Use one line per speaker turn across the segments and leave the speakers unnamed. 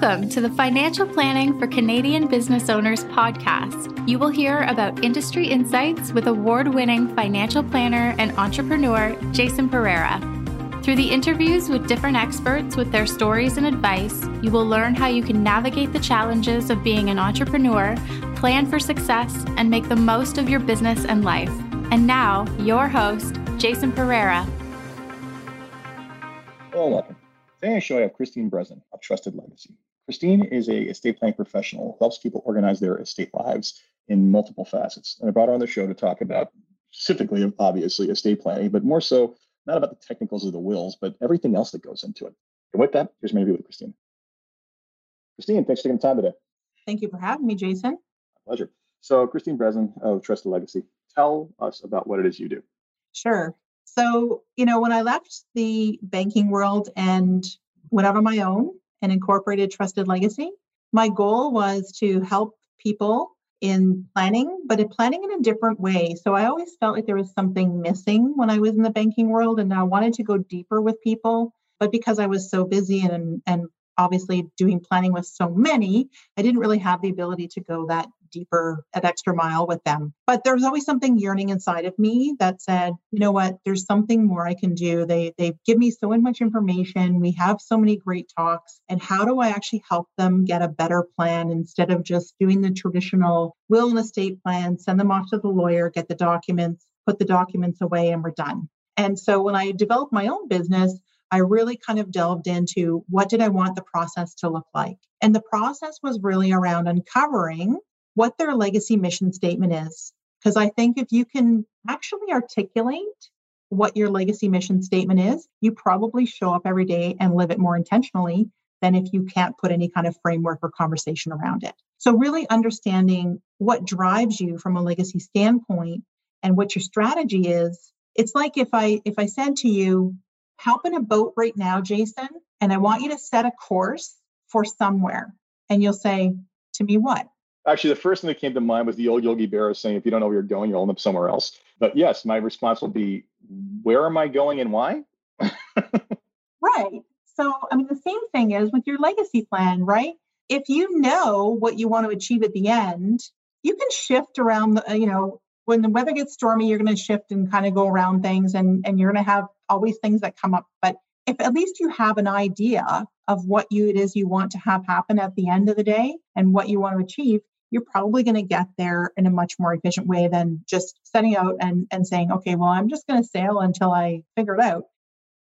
Welcome to the Financial Planning for Canadian Business Owners podcast. You will hear about industry insights with award winning financial planner and entrepreneur Jason Pereira. Through the interviews with different experts with their stories and advice, you will learn how you can navigate the challenges of being an entrepreneur, plan for success, and make the most of your business and life. And now, your host, Jason Pereira.
Hello, welcome. Today, I show you have Christine Breslin of Trusted Legacy. Christine is a estate planning professional who helps people organize their estate lives in multiple facets. And I brought her on the show to talk about specifically, obviously, estate planning, but more so not about the technicals of the wills, but everything else that goes into it. And with that, here's my interview with Christine. Christine, thanks for taking the time today.
Thank you for having me, Jason.
My pleasure. So, Christine Breslin of Trusted Legacy, tell us about what it is you do.
Sure. So, you know, when I left the banking world and went out on my own and incorporated Trusted Legacy, my goal was to help people in planning, but in planning in a different way. So I always felt like there was something missing when I was in the banking world and I wanted to go deeper with people. But because I was so busy and, and obviously doing planning with so many, I didn't really have the ability to go that deeper, at extra mile with them. But there was always something yearning inside of me that said, you know what, there's something more I can do. They they give me so much information. We have so many great talks. And how do I actually help them get a better plan instead of just doing the traditional will and estate plan, send them off to the lawyer, get the documents, put the documents away, and we're done. And so when I developed my own business, I really kind of delved into what did I want the process to look like. And the process was really around uncovering what their legacy mission statement is. Because I think if you can actually articulate what your legacy mission statement is, you probably show up every day and live it more intentionally than if you can't put any kind of framework or conversation around it. So, really understanding what drives you from a legacy standpoint and what your strategy is. It's like if I if I said to you, hop in a boat right now, Jason, and I want you to set a course for somewhere. And you'll say, to me, what?
Actually, the first thing that came to mind was the old Yogi Berra saying, if you don't know where you're going, you'll end up somewhere else. But yes, my response will be, where am I going and why?
right. So, I mean, the same thing is with your legacy plan, right? If you know what you want to achieve at the end, you can shift around the, uh, you know, when the weather gets stormy, you're going to shift and kind of go around things and, and you're going to have always things that come up. But if at least you have an idea of what you it is you want to have happen at the end of the day and what you want to achieve, you're probably going to get there in a much more efficient way than just setting out and, and saying, okay, well, I'm just going to sail until I figure it out.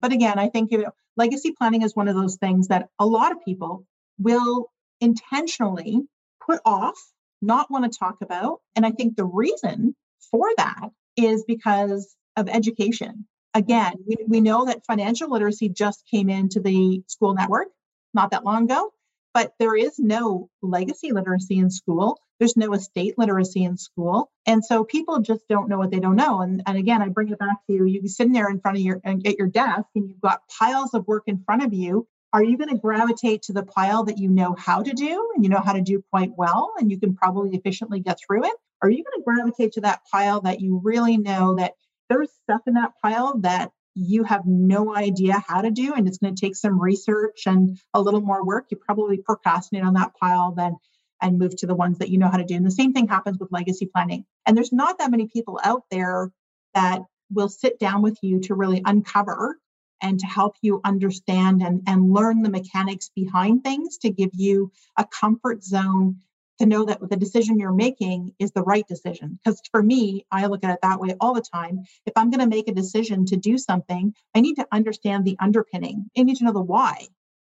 But again, I think you know, legacy planning is one of those things that a lot of people will intentionally put off, not want to talk about. And I think the reason for that is because of education. Again, we, we know that financial literacy just came into the school network not that long ago, but there is no legacy literacy in school. There's no estate literacy in school. And so people just don't know what they don't know. And, and again, I bring it back to you. You sitting there in front of your at your desk and you've got piles of work in front of you. Are you going to gravitate to the pile that you know how to do and you know how to do quite well and you can probably efficiently get through it? Are you going to gravitate to that pile that you really know that there's stuff in that pile that you have no idea how to do and it's going to take some research and a little more work you probably procrastinate on that pile then and move to the ones that you know how to do. And the same thing happens with legacy planning. And there's not that many people out there that will sit down with you to really uncover and to help you understand and, and learn the mechanics behind things to give you a comfort zone to know that the decision you're making is the right decision. Because for me, I look at it that way all the time. If I'm going to make a decision to do something, I need to understand the underpinning. I need to know the why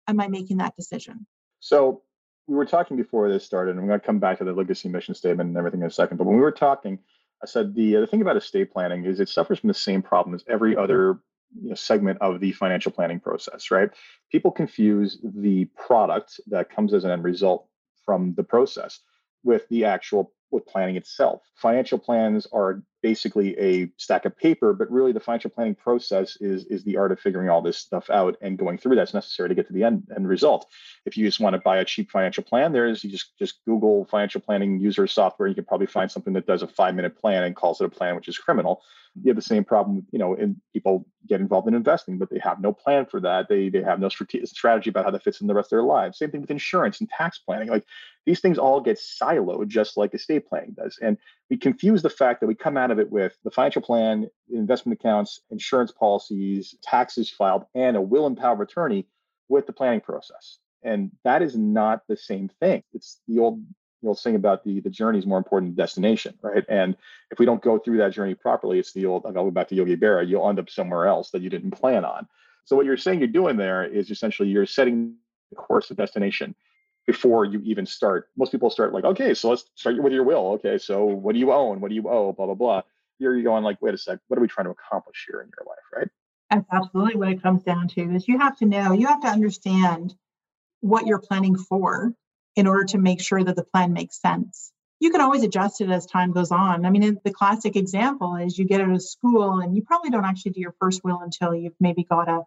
am I making that decision.
So we were talking before this started, and I'm going to come back to the legacy mission statement and everything in a second. But when we were talking, I said the uh, the thing about estate planning is it suffers from the same problem as every other you know, segment of the financial planning process, right? People confuse the product that comes as an end result from the process with the actual with planning itself. Financial plans are basically a stack of paper, but really the financial planning process is is the art of figuring all this stuff out and going through that's necessary to get to the end end result. If you just want to buy a cheap financial plan, there's you just just Google financial planning user software. You can probably find something that does a five minute plan and calls it a plan, which is criminal. You have the same problem, you know, in people get involved in investing, but they have no plan for that. They they have no strategy about how that fits in the rest of their lives. Same thing with insurance and tax planning. Like these things all get siloed just like estate planning does. And we confuse the fact that we come out of it with the financial plan, investment accounts, insurance policies, taxes filed, and a will and power attorney with the planning process. And that is not the same thing. It's the old old saying about the the journey is more important than destination, right? And if we don't go through that journey properly, it's the old I'll go back to Yogi Berra, you'll end up somewhere else that you didn't plan on. So what you're saying you're doing there is essentially you're setting the course of destination before you even start. Most people start like, okay, so let's start with your will. Okay, so what do you own? What do you owe? Blah blah blah. Here you're going like, wait a sec, what are we trying to accomplish here in your life, right?
That's absolutely what it comes down to. Is you have to know, you have to understand what you're planning for in order to make sure that the plan makes sense. You can always adjust it as time goes on. I mean, the classic example is you get out of school and you probably don't actually do your first will until you've maybe got a,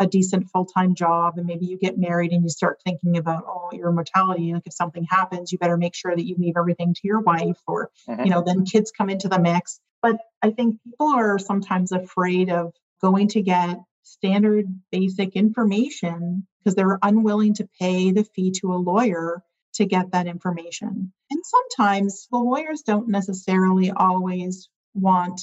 a decent full time job and maybe you get married and you start thinking about, oh, your mortality. Like if something happens, you better make sure that you leave everything to your wife or, mm-hmm. you know, then kids come into the mix. But I think people are sometimes afraid of going to get standard basic information because they're unwilling to pay the fee to a lawyer to get that information. And sometimes the lawyers don't necessarily always want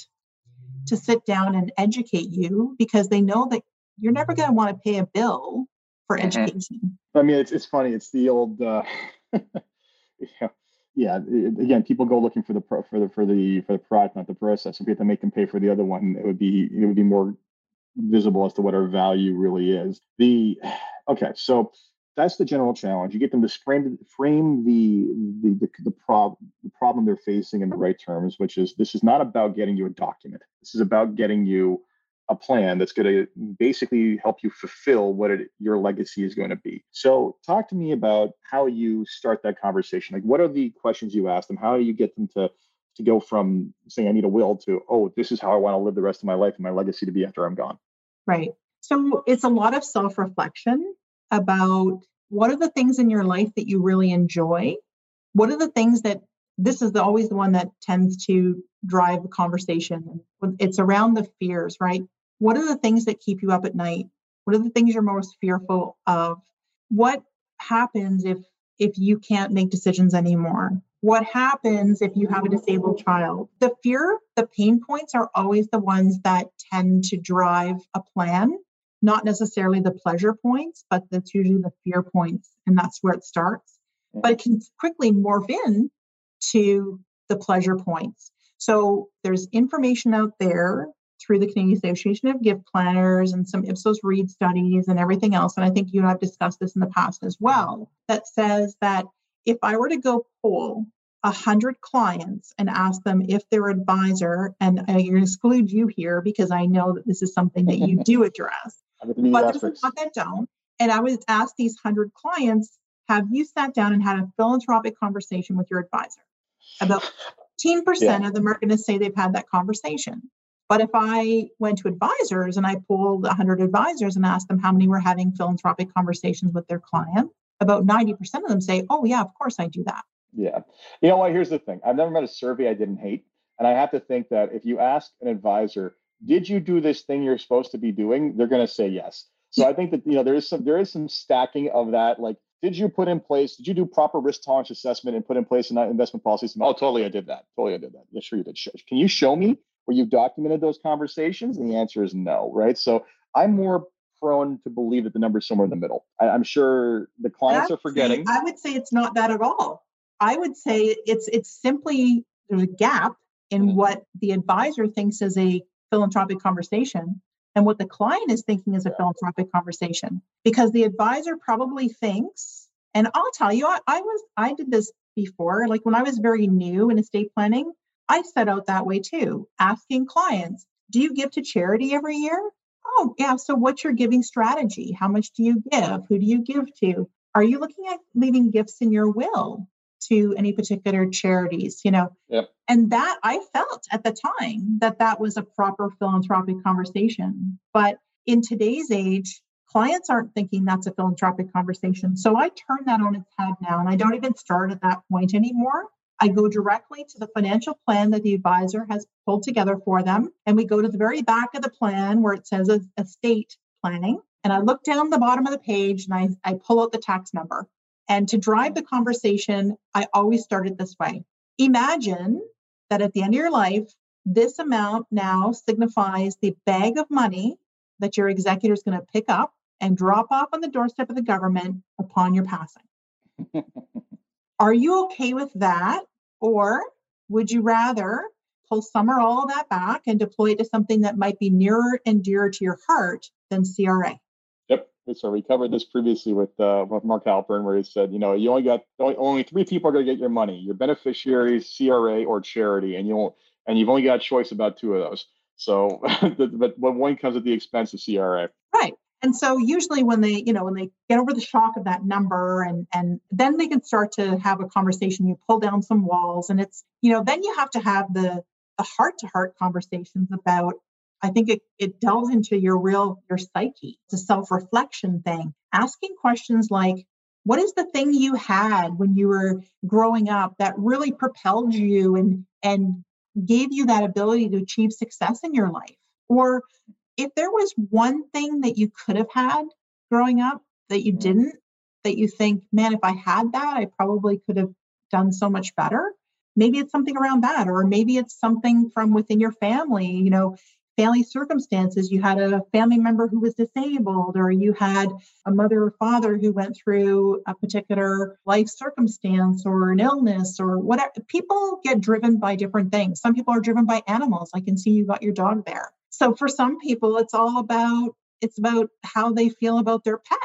to sit down and educate you because they know that you're never going to want to pay a bill for mm-hmm. education.
I mean, it's, it's funny. It's the old, uh, yeah, yeah. Again, people go looking for the pro, for the for the for the product, not the process. If we have to make them pay for the other one, it would be it would be more visible as to what our value really is. The okay, so that's the general challenge. You get them to frame frame the the the, the problem the problem they're facing in the right terms, which is this is not about getting you a document. This is about getting you a plan that's going to basically help you fulfill what it, your legacy is going to be. So, talk to me about how you start that conversation. Like, what are the questions you ask them? How do you get them to to go from saying I need a will to oh, this is how I want to live the rest of my life and my legacy to be after I'm gone?
Right. So it's a lot of self reflection about what are the things in your life that you really enjoy? What are the things that this is the, always the one that tends to drive a conversation? It's around the fears, right? What are the things that keep you up at night? What are the things you're most fearful of? What happens if if you can't make decisions anymore? What happens if you have a disabled child? The fear, the pain points are always the ones that tend to drive a plan not necessarily the pleasure points, but that's usually the fear points, and that's where it starts. Mm. But it can quickly morph in to the pleasure points. So there's information out there through the Canadian Association of Gift Planners and some Ipsos Reid studies and everything else. And I think you and I have discussed this in the past as well, that says that if I were to go poll 100 clients and ask them if their advisor, and I exclude you here because I know that this is something that you do address, but there's a lot that don't. And I would ask these 100 clients, have you sat down and had a philanthropic conversation with your advisor? About 10% yeah. of them are going to say they've had that conversation. But if I went to advisors and I pulled 100 advisors and asked them how many were having philanthropic conversations with their client, about 90% of them say, oh, yeah, of course I do that.
Yeah. You know what? Here's the thing I've never met a survey I didn't hate. And I have to think that if you ask an advisor, did you do this thing you're supposed to be doing? They're going to say yes. So I think that you know there is some there is some stacking of that. Like, did you put in place? Did you do proper risk tolerance assessment and put in place an investment policy? Oh, totally, I did that. Totally, I did that. Yeah, sure you did. Can you show me where you've documented those conversations? And the answer is no, right? So I'm more prone to believe that the number is somewhere in the middle. I, am sure the clients are forgetting.
I would say it's not that at all. I would say it's it's simply there's a gap in mm-hmm. what the advisor thinks is a philanthropic conversation and what the client is thinking is a philanthropic conversation because the advisor probably thinks and i'll tell you I, I, was i did this before like when i was very new in estate planning i set out that way too asking clients do you give to charity every year? Oh yeah so what's your giving strategy? How much do you give? Who do you give to? Are you looking at leaving gifts in your will to any particular charities you know
yep.
and that i felt at the time that that was a proper philanthropic conversation but in today's age clients aren't thinking that's a philanthropic conversation so i turn that on its head now and i don't even start at that point anymore I go directly to the financial plan that the advisor has pulled together for them. And we go to the very back of the plan where it says estate planning. And I look down the bottom of the page and I, I pull out the tax number. And to drive the conversation, I always start it this way Imagine that at the end of your life, this amount now signifies the bag of money that your executor is going to pick up and drop off on the doorstep of the government upon your passing. Are you okay with that? Or would you rather pull some or all of that back and deploy it to something that might be nearer and dearer to your heart than CRA?
Yep. So we covered this previously with uh, with Mark Halpern, where he said, you know, you only got only, only three people are going to get your money: your beneficiaries, CRA, or charity, and you and you've only got choice about two of those. So, but one comes at the expense of CRA.
Right. And so usually when they, you know, when they get over the shock of that number and and then they can start to have a conversation, you pull down some walls and it's, you know, then you have to have the the heart-to-heart conversations about I think it, it delves into your real your psyche. It's a self-reflection thing. Asking questions like, what is the thing you had when you were growing up that really propelled you and and gave you that ability to achieve success in your life? Or if there was one thing that you could have had growing up that you mm-hmm. didn't, that you think, man, if I had that, I probably could have done so much better. Maybe it's something around that, or maybe it's something from within your family, you know, family circumstances. You had a family member who was disabled, or you had a mother or father who went through a particular life circumstance or an illness or whatever. People get driven by different things. Some people are driven by animals. I can see you got your dog there. So for some people, it's all about it's about how they feel about their pet.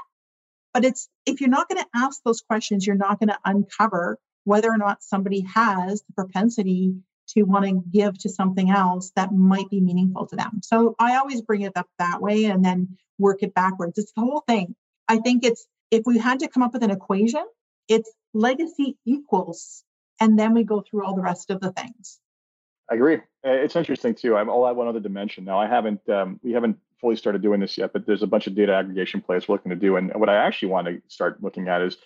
But it's if you're not going to ask those questions, you're not going to uncover whether or not somebody has the propensity to want to give to something else that might be meaningful to them. So I always bring it up that way and then work it backwards. It's the whole thing. I think it's if we had to come up with an equation, it's legacy equals, and then we go through all the rest of the things.
I agree. It's interesting too. I'm all at one other dimension now. I haven't, um, we haven't fully started doing this yet, but there's a bunch of data aggregation plays we're looking to do. And what I actually want to start looking at is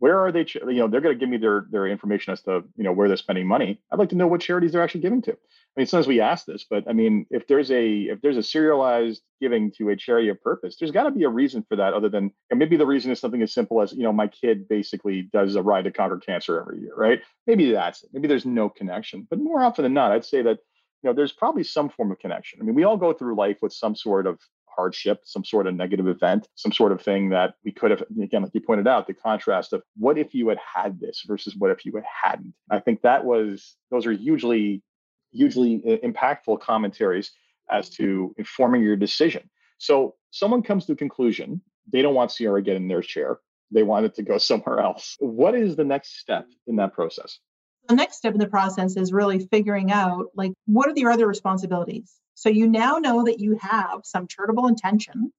where are they? You know, they're going to give me their their information as to you know where they're spending money. I'd like to know what charities they're actually giving to. I mean, sometimes we ask this, but I mean, if there's a if there's a serialized giving to a charity of purpose, there's got to be a reason for that, other than and maybe the reason is something as simple as you know my kid basically does a ride to conquer cancer every year, right? Maybe that's it. Maybe there's no connection, but more often than not, I'd say that you know there's probably some form of connection. I mean, we all go through life with some sort of hardship, some sort of negative event, some sort of thing that we could have, again, like you pointed out, the contrast of what if you had had this versus what if you had hadn't. I think that was, those are hugely, hugely uh, impactful commentaries as to informing your decision. So someone comes to a conclusion, they don't want CRA get in their chair. They want it to go somewhere else. What is the next step in that process?
The next step in the process is really figuring out like what are your other responsibilities? So you now know that you have some charitable intention.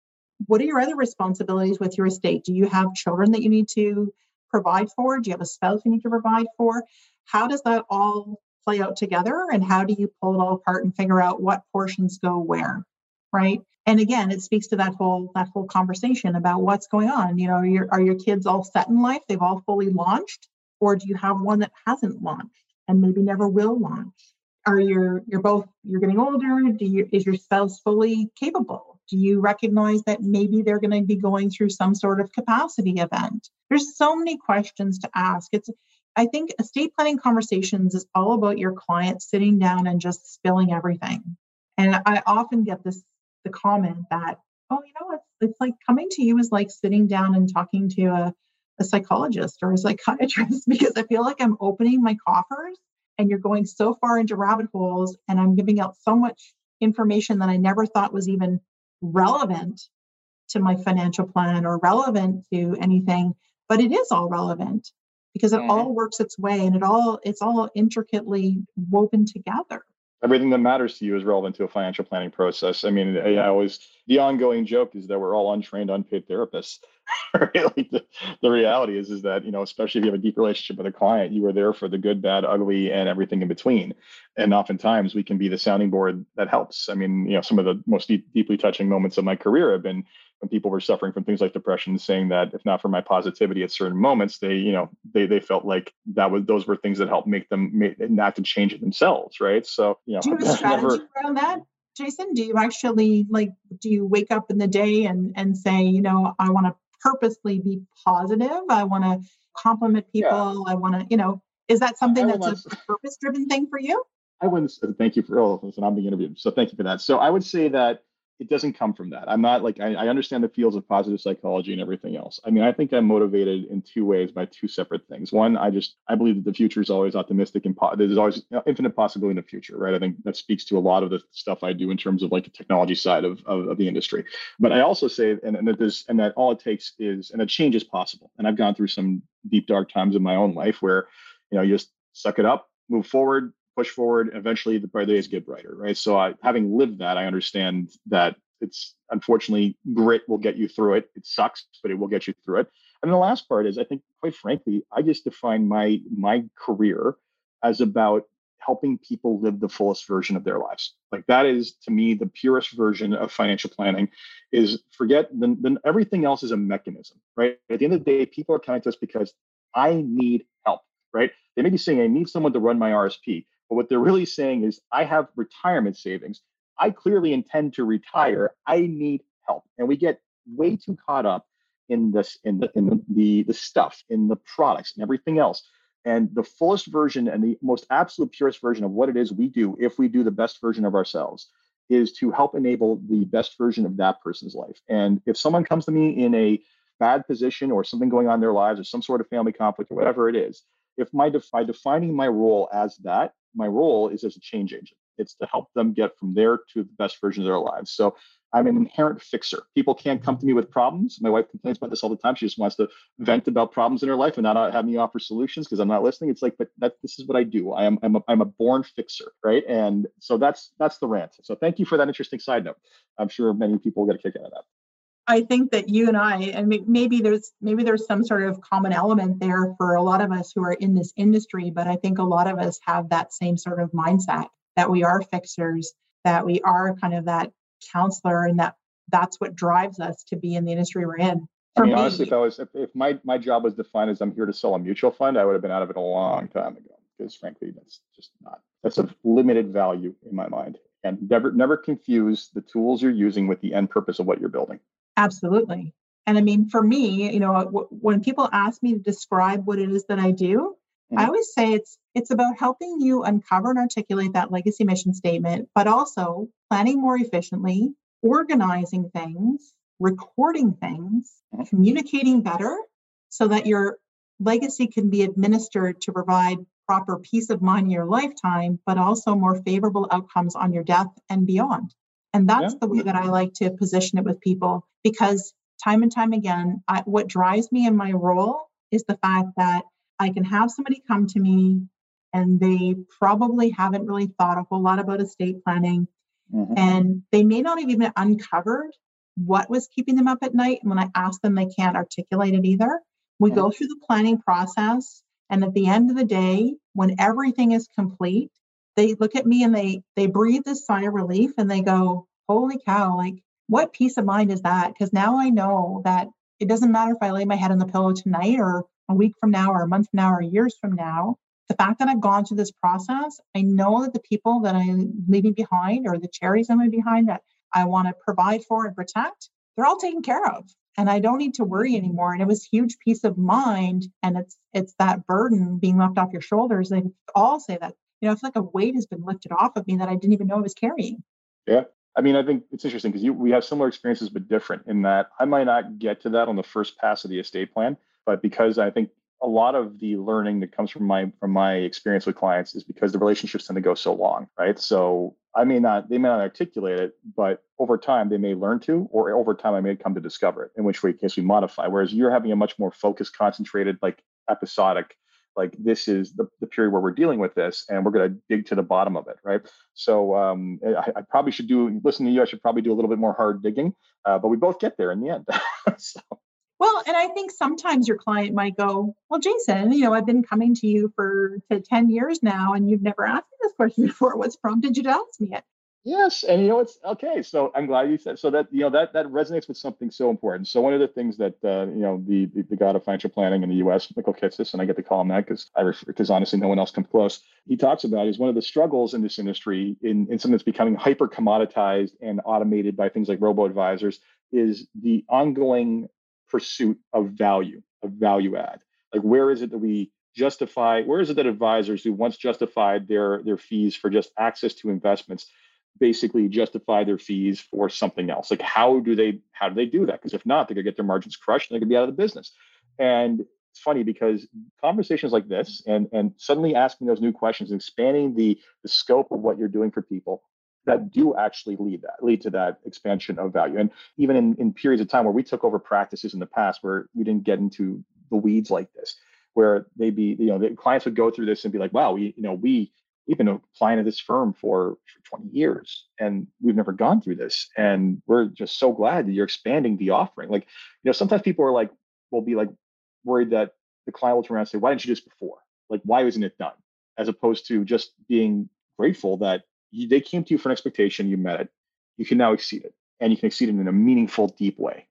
What are your other responsibilities with your estate? Do you have children that you need to provide for? Do you have a spouse you need to provide for? How does that all play out together? And how do you pull it all apart and figure out what portions go where? Right. And again, it speaks to that whole that whole conversation about what's going on. You know, are your, are your kids all set in life? They've all fully launched, or do you have one that hasn't launched and maybe never will launch? are you you're both you're getting older. Do you is your spouse fully capable? Do you recognize that maybe they're going to be going through some sort of capacity event? There's so many questions to ask. It's i think estate planning conversations is all about your client sitting down and just spilling everything. And i often get this the comment that oh you know it's it's like coming to you is like sitting down and talking to a, a psychologist or a psychiatrist because i feel like i'm opening my coffers and you're going so far into rabbit holes and i'm giving out so much information that i never thought was even relevant to my financial plan or relevant to anything but it is all relevant because it mm-hmm. all works its way and it all it's all intricately woven together
everything that matters to you is relevant to a financial planning process i mean i always the ongoing joke is that we're all untrained unpaid therapists Like the, the reality is, is that, you know, especially if you have a deep relationship with a client, you are there for the good, bad, ugly, and everything in between. And oftentimes we can be the sounding board that helps. I mean, you know, some of the most deep, deeply touching moments of my career have been when people were suffering from things like depression, saying that if not for my positivity at certain moments, they, you know, they they felt like that was those were things that helped make them make, not to change it themselves, right? So, you know,
do you have a strategy never, around that? Jason, do you actually like do you wake up in the day and and say, you know, I want to purposely be positive. I want to compliment people. Yeah. I want to, you know, is that something that's a, a purpose driven thing for you?
I wouldn't thank you for oh listen, I'm being interviewed. So thank you for that. So I would say that it doesn't come from that. I'm not like I, I, understand the fields of positive psychology and everything else. I mean, I think I'm motivated in two ways by two separate things. One, I just I believe that the future is always optimistic and po- there's always infinite possibility in the future, right? I think that speaks to a lot of the stuff I do in terms of like the technology side of of, of the industry. But I also say and, and that there's and that all it takes is and a change is possible. And I've gone through some deep dark times in my own life where you know you just suck it up, move forward, push forward, eventually the brighter days get brighter, right? So I, having lived that, I understand that it's unfortunately grit will get you through it. It sucks, but it will get you through it. And the last part is, I think, quite frankly, I just define my my career as about helping people live the fullest version of their lives. Like that is to me the purest version of financial planning. Is forget then then everything else is a mechanism, right? At the end of the day, people are coming to us because I need help, right? They may be saying I need someone to run my RSP, but what they're really saying is, I have retirement savings. I clearly intend to retire. I need help. And we get way too caught up in this, in the, in the, the, stuff, in the products and everything else. And the fullest version and the most absolute purest version of what it is we do, if we do the best version of ourselves, is to help enable the best version of that person's life. And if someone comes to me in a bad position or something going on in their lives or some sort of family conflict or whatever it is, if my by defining my role as that, my role is as a change agent. It's to help them get from there to the best version of their lives. So I'm an inherent fixer. People can't come to me with problems. My wife complains about this all the time. She just wants to vent about problems in her life and not uh, have me offer solutions because I'm not listening. It's like, but that this is what I do. I am I'm a, I'm a born fixer, right? And so that's that's the rant. So thank you for that interesting side note. I'm sure many people get a kick out of that.
I think that you and I, and maybe there's maybe there's some sort of common element there for a lot of us who are in this industry, but I think a lot of us have that same sort of mindset that we are fixers, that we are kind of that counselor, and that that's what drives us to be in the industry we're in.
For I mean, me, honestly, if I was if, if my my job was defined as I'm here to sell a mutual fund, I would have been out of it a long time ago. Because frankly, that's just not that's of limited value in my mind. And never never confuse the tools you're using with the end purpose of what you're building.
Absolutely. And I mean, for me, you know, w- when people ask me to describe what it is that I do, mm-hmm. I always say it's it's about helping you uncover and articulate that legacy mission statement, but also planning more efficiently, organizing things, recording things, mm-hmm. communicating better so that your legacy can be administered to provide proper peace of mind in your lifetime, but also more favorable outcomes on your death and beyond. And that's yeah. the way that I like to position it with people because time and time again, I, what drives me in my role is the fact that I can have somebody come to me and they probably haven't really thought a whole lot about estate planning. Mm-hmm. And they may not have even uncovered what was keeping them up at night. And when I ask them, they can't articulate it either. We mm-hmm. go through the planning process. And at the end of the day, when everything is complete, they look at me and they they breathe this sigh of relief and they go, Holy cow, like what peace of mind is that? Because now I know that it doesn't matter if I lay my head on the pillow tonight or a week from now or a month from now or years from now, the fact that I've gone through this process, I know that the people that I'm leaving behind or the cherries I'm leaving behind that I want to provide for and protect, they're all taken care of. And I don't need to worry mm-hmm. anymore. And it was huge peace of mind. And it's it's that burden being left off your shoulders. They all say that. You know, I feel like a weight has been lifted off of me that I didn't even know I was carrying.
Yeah. I mean, I think it's interesting because we have similar experiences, but different in that I might not get to that on the first pass of the estate plan, but because I think a lot of the learning that comes from my from my experience with clients is because the relationships tend to go so long, right? So I may not they may not articulate it, but over time they may learn to, or over time I may come to discover it. In which case we modify. Whereas you're having a much more focused, concentrated, like episodic, like this is the, the period where we're dealing with this, and we're going to dig to the bottom of it, right? So um, I, I, probably should do listen to you. I should probably do a little bit more hard digging, uh, but we both get there in the end. so.
Well, and I think sometimes your client might go, Well, Jason, you know, I've been coming to you for to 10 years now and you've never asked me this question before. What's prompted you to ask me it?
Yes, and you know it's okay. So I'm glad you said so that you know that that resonates with something so important. So one of the things that uh, you know the, the, the god of financial planning in the U.S. Michael Kitces, and I get to call him that because I because honestly no one else comes close. He talks about is one of the struggles in this industry in in something that's becoming hyper commoditized and automated by things like robo advisors is the ongoing pursuit of value, of value add. Like where is it that we justify? Where is it that advisors who once justified their their fees for just access to investments basically justify their fees for something else. Like how do they how do they do that? Because if not, they're gonna get their margins crushed and they're gonna be out of the business. And it's funny because conversations like this and and suddenly asking those new questions, and expanding the the scope of what you're doing for people that do actually lead that lead to that expansion of value. And even in, in periods of time where we took over practices in the past where we didn't get into the weeds like this, where they be, you know, the clients would go through this and be like, wow, we, you know, we we've been a client of this firm for, for 20 years and we've never gone through this. And we're just so glad that you're expanding the offering. Like, you know, sometimes people are like, will be like worried that the client will turn around and say, why didn't you do this before? Like, why wasn't it done? As opposed to just being grateful that you, they came to you for an expectation, you met it, you can now exceed it and you can exceed it in a meaningful, deep way.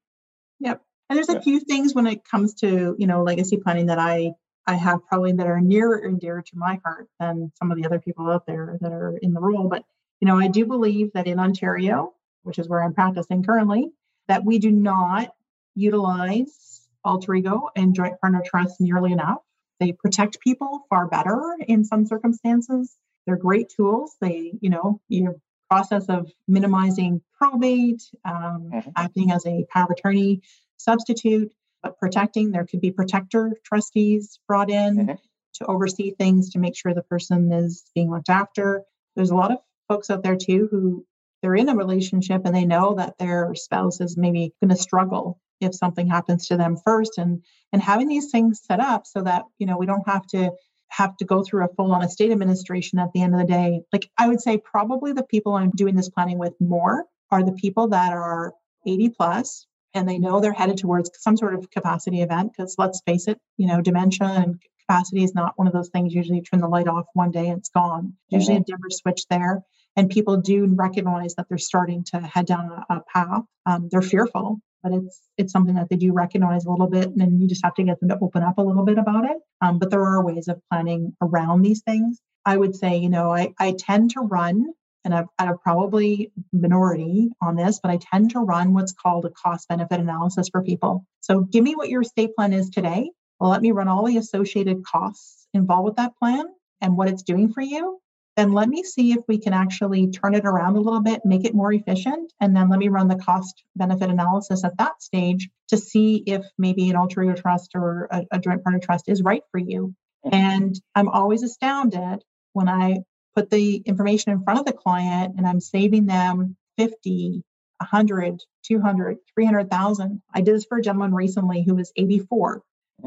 Yep. And there's a yeah. few things when it comes to, you know, legacy planning that I I have probably that are nearer and dearer to my heart than some of the other people out there that are in the role. But you know, I do believe that in Ontario, which is where I'm practicing currently, that we do not utilize alter ego and joint partner trust nearly enough. They protect people far better in some circumstances. They're great tools. They, you know, your process of minimizing probate, um, mm-hmm. acting as a power of attorney substitute, protecting. There could be protector trustees brought in mm-hmm. to oversee things to make sure the person is being looked after. There's a lot of folks out there too who they're in a relationship and they know that their spouse is maybe going to struggle if something happens to them first and and having these things set up so that you know we don't have to have to go through a full on estate administration at the end of the day like i would say probably the people i'm doing this planning with more are the people that are 80 plus and they know they're headed towards some sort of capacity event because let's face it you know dementia and capacity is not one of those things usually you turn the light off one day and it's gone. Mm-hmm. usually a dimmer switch there and people do recognize that they're starting to head down a, a path. Um, they're fearful but it's it's something that they do recognize a little bit and then you just have to get them to open up a little bit about it. Um, but there are ways of planning around these things. I would say you know i, I tend to run and I've, I've probably minority on this, but I tend to run what's called a cost benefit analysis for people. So give me what your estate plan is today. Let me run all the associated costs involved with that plan and what it's doing for you. Then let me see if we can actually turn it around a little bit, make it more efficient. And then let me run the cost benefit analysis at that stage to see if maybe an alter ego trust or a, a joint partner trust is right for you. And I'm always astounded when I put the information in front of the client and I'm saving them 50, 100, 200, 300,000. I did this for a gentleman recently who was 84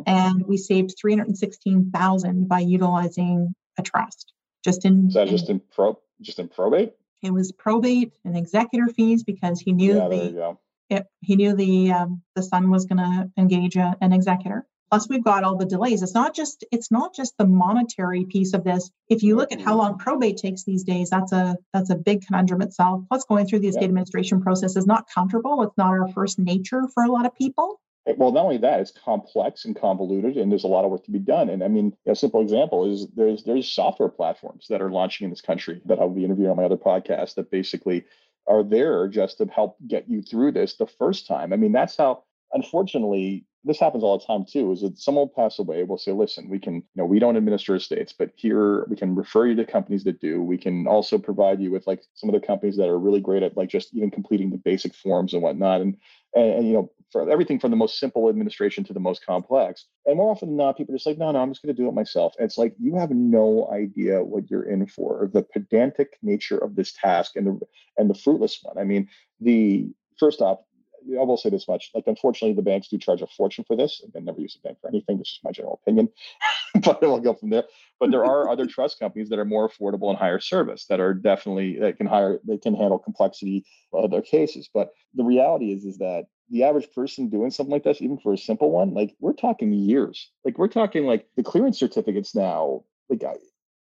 and we saved 316,000 by utilizing a trust. Just in
Is that just in pro just in probate?
It was probate and executor fees because he knew yeah, the it, he knew the um, the son was going to engage a, an executor plus we've got all the delays. It's not just it's not just the monetary piece of this. If you look at how long probate takes these days that's a that's a big conundrum itself. Plus going through the estate administration process is not comfortable it's not our first nature for a lot of people.
Well not only that it's complex and convoluted and there's a lot of work to be done. And i mean a simple example is there's there's software platforms that are launching in this country that i'll be interviewing on my other podcast that basically are there just to help get you through this the first time. I mean that's how unfortunately this happens all the time too is that someone will pass away we'll say listen we can you know we don't administer estates but here we can refer you to companies that do. We can also provide you with like some of the companies that are really great at like just even completing the basic forms and whatnot. And and, and you know for everything from the most simple administration to the most complex. And more often than not people are just like no no i'm just going to do it myself. And it's like you have no idea what you're in for. The pedantic nature of this task and the and the fruitless one. I mean the first off I will say this much: like, unfortunately, the banks do charge a fortune for this. I've never used a bank for anything. This is my general opinion, but we'll go from there. But there are other trust companies that are more affordable and higher service that are definitely that can hire they can handle complexity of their cases. But the reality is is that the average person doing something like this, even for a simple one, like we're talking years. Like we're talking like the clearance certificates now, like I,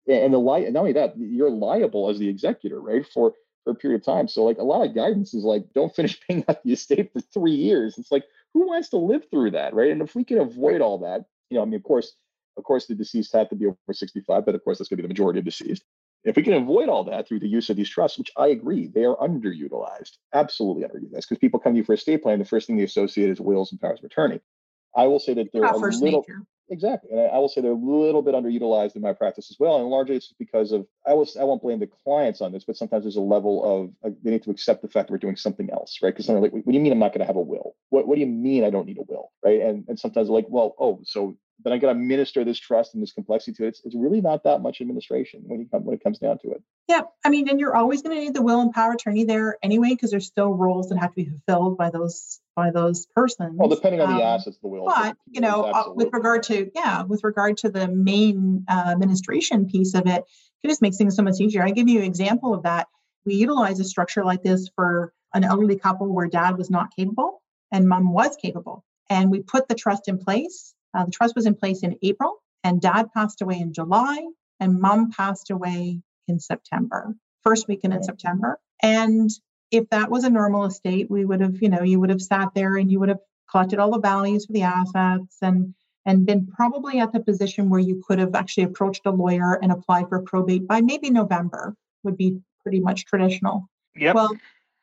and the li- not only that, you're liable as the executor, right? For for a period of time. So like a lot of guidance is like, don't finish paying out the estate for three years. It's like, who wants to live through that, right? And if we can avoid all that, you know, I mean, of course, of course, the deceased have to be over 65, but of course, that's going to be the majority of deceased. If we can avoid all that through the use of these trusts, which I agree, they are underutilized, absolutely underutilized, because people come to you for estate plan, the first thing they associate is wills and powers of attorney. I will say that they're a little nature. Exactly, and I, I will say they're a little bit underutilized in my practice as well, and largely it's because of I will I won't blame the clients on this, but sometimes there's a level of uh, they need to accept the fact that we're doing something else, right? Because they're like, what do you mean I'm not going to have a will? What What do you mean I don't need a will, right? And and sometimes like, well, oh, so then I got to administer this trust and this complexity to it. It's, it's really not that much administration when you come when it comes down to it.
Yeah, I mean, and you're always going to need the will and power attorney there anyway, because there's still roles that have to be fulfilled by those by those persons.
Well, depending on um, the assets, of the will.
But you know, uh, with regard to yeah, with regard to the main uh, administration piece of it, it just makes things so much easier. I give you an example of that. We utilize a structure like this for an elderly couple where dad was not capable and mom was capable, and we put the trust in place uh, the trust was in place in April, and dad passed away in July, and mom passed away in September, first weekend in September. And if that was a normal estate, we would have, you know, you would have sat there and you would have collected all the values for the assets and and been probably at the position where you could have actually approached a lawyer and applied for probate by maybe November would be pretty much traditional.
Yep.
Well,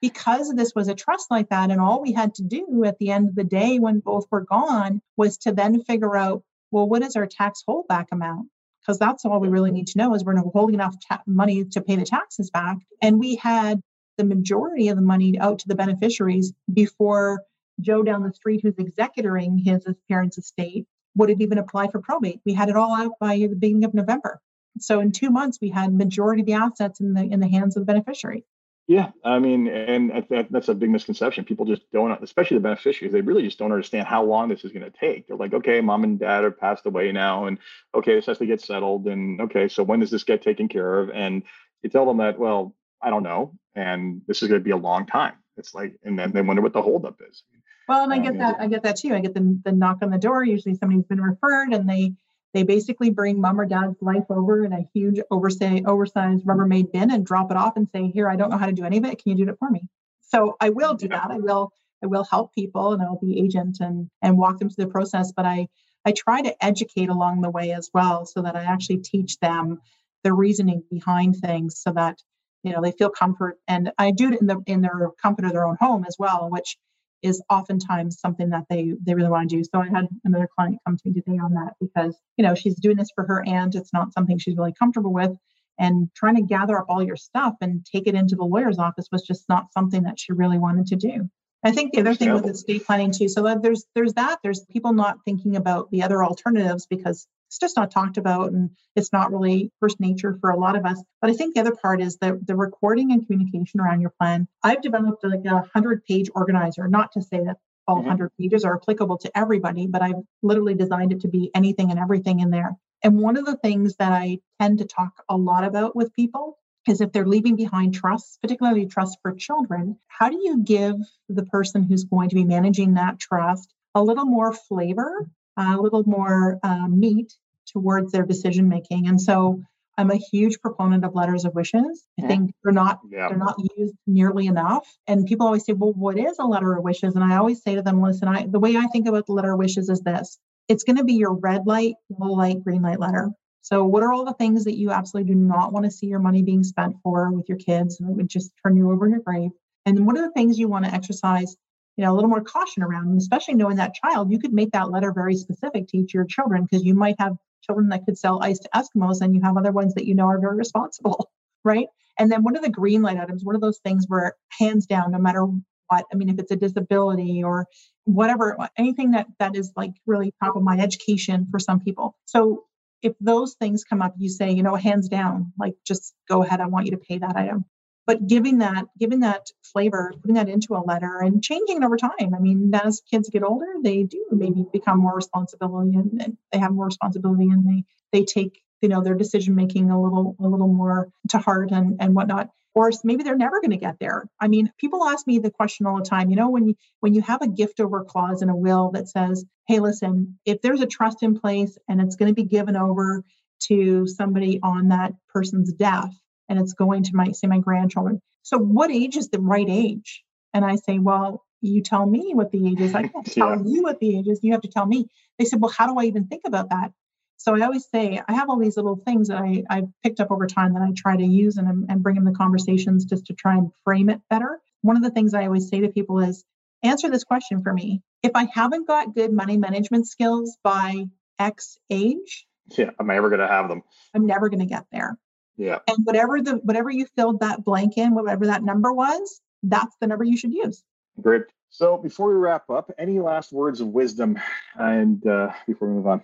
because this was a trust like that and all we had to do at the end of the day when both were gone was to then figure out well what is our tax holdback amount? Because that's all we really need to know is we're holding enough ta- money to pay the taxes back. And we had the majority of the money out to the beneficiaries before joe down the street who's executoring his parents estate would have even applied for probate. We had it all out by the beginning of november. So in two months we had majority of the assets in the in the hands of the beneficiary
yeah, I mean, and that, that's a big misconception. People just don't, especially the beneficiaries, they really just don't understand how long this is going to take. They're like, okay, mom and dad are passed away now, and okay, this has to get settled, and okay, so when does this get taken care of? And you tell them that, well, I don't know, and this is going to be a long time. It's like, and then they wonder what the holdup is.
Well, and I get that. I get that too. I get the the knock on the door. Usually, somebody's been referred, and they they basically bring mom or dad's life over in a huge oversized, oversized Rubbermaid bin and drop it off and say, "Here, I don't know how to do any of it. Can you do it for me?" So I will do that. I will I will help people and I'll be agent and and walk them through the process. But I I try to educate along the way as well, so that I actually teach them the reasoning behind things, so that you know they feel comfort. And I do it in the in their comfort of their own home as well, which is oftentimes something that they they really want to do. So I had another client come to me today on that because you know she's doing this for her aunt. It's not something she's really comfortable with, and trying to gather up all your stuff and take it into the lawyer's office was just not something that she really wanted to do. I think the other thing with estate planning too. So uh, there's there's that. There's people not thinking about the other alternatives because it's just not talked about and it's not really first nature for a lot of us. But I think the other part is that the recording and communication around your plan. I've developed like a hundred page organizer, not to say that all mm-hmm. 100 pages are applicable to everybody, but I've literally designed it to be anything and everything in there. And one of the things that I tend to talk a lot about with people is if they're leaving behind trusts, particularly trust for children, how do you give the person who's going to be managing that trust a little more flavor a little more um, meat towards their decision making. And so I'm a huge proponent of letters of wishes. I mm-hmm. think they're not yeah. they're not used nearly enough. And people always say, "Well, what is a letter of wishes?" And I always say to them, "Listen, I the way I think about the letter of wishes is this: it's going to be your red light, yellow light, green light letter. So, what are all the things that you absolutely do not want to see your money being spent for with your kids? And it would just turn you over in your grave. And what are the things you want to exercise you know a little more caution around and especially knowing that child you could make that letter very specific to each of your children because you might have children that could sell ice to eskimos and you have other ones that you know are very responsible right? And then one of the green light items one of those things where hands down no matter what i mean if it's a disability or whatever anything that that is like really top of my education for some people. So if those things come up you say you know hands down like just go ahead i want you to pay that item but giving that giving that flavor putting that into a letter and changing it over time i mean as kids get older they do maybe become more responsibility and, and they have more responsibility and they they take you know their decision making a little a little more to heart and and whatnot or maybe they're never going to get there. I mean, people ask me the question all the time, you know, when you when you have a gift over clause in a will that says, "Hey, listen, if there's a trust in place and it's going to be given over to somebody on that person's death and it's going to my say my grandchildren. So what age is the right age?" And I say, "Well, you tell me what the age is. I can't tell yeah. you what the age is. You have to tell me." They said, "Well, how do I even think about that?" So I always say I have all these little things that I, I've picked up over time that I try to use and, and bring in the conversations just to try and frame it better. One of the things I always say to people is answer this question for me. If I haven't got good money management skills by X age,
yeah, I'm never going to have them.
I'm never going to get there.
Yeah.
And whatever the whatever you filled that blank in, whatever that number was, that's the number you should use.
Great. So before we wrap up, any last words of wisdom and uh, before we move on?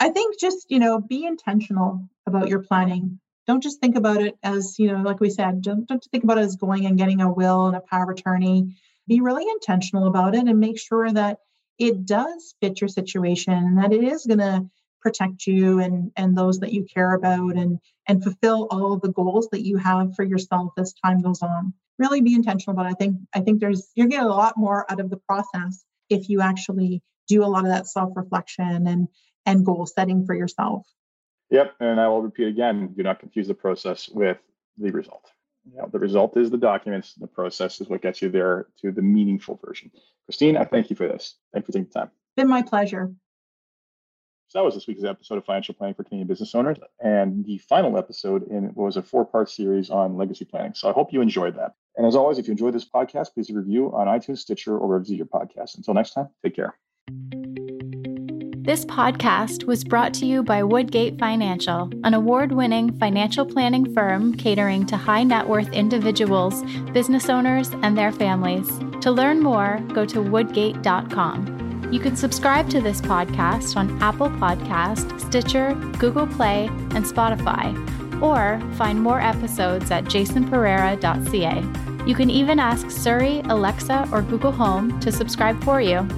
I think just, you know, be intentional about your planning. Don't just think about it as, you know, like we said, don't, don't think about it as going and getting a will and a power of attorney. Be really intentional about it and make sure that it does fit your situation and that it is going to protect you and and those that you care about and and fulfill all of the goals that you have for yourself as time goes on really be intentional about it i think i think there's you're getting a lot more out of the process if you actually do a lot of that self reflection and and goal setting for yourself.
Yep. And I will repeat again do not confuse the process with the result. You know, the result is the documents, the process is what gets you there to the meaningful version. Christine, I thank you for this. Thank you for taking the time.
Been my pleasure.
So that was this week's episode of Financial Planning for Canadian Business Owners and the final episode in what was a four-part series on legacy planning. So I hope you enjoyed that. And as always, if you enjoyed this podcast, please review on iTunes, Stitcher, or wherever you your podcast. Until next time, take care.
This podcast was brought to you by Woodgate Financial, an award winning financial planning firm catering to high net worth individuals, business owners, and their families. To learn more, go to woodgate.com. You can subscribe to this podcast on Apple Podcast, Stitcher, Google Play, and Spotify, or find more episodes at jasonpereira.ca. You can even ask Siri, Alexa, or Google Home to subscribe for you.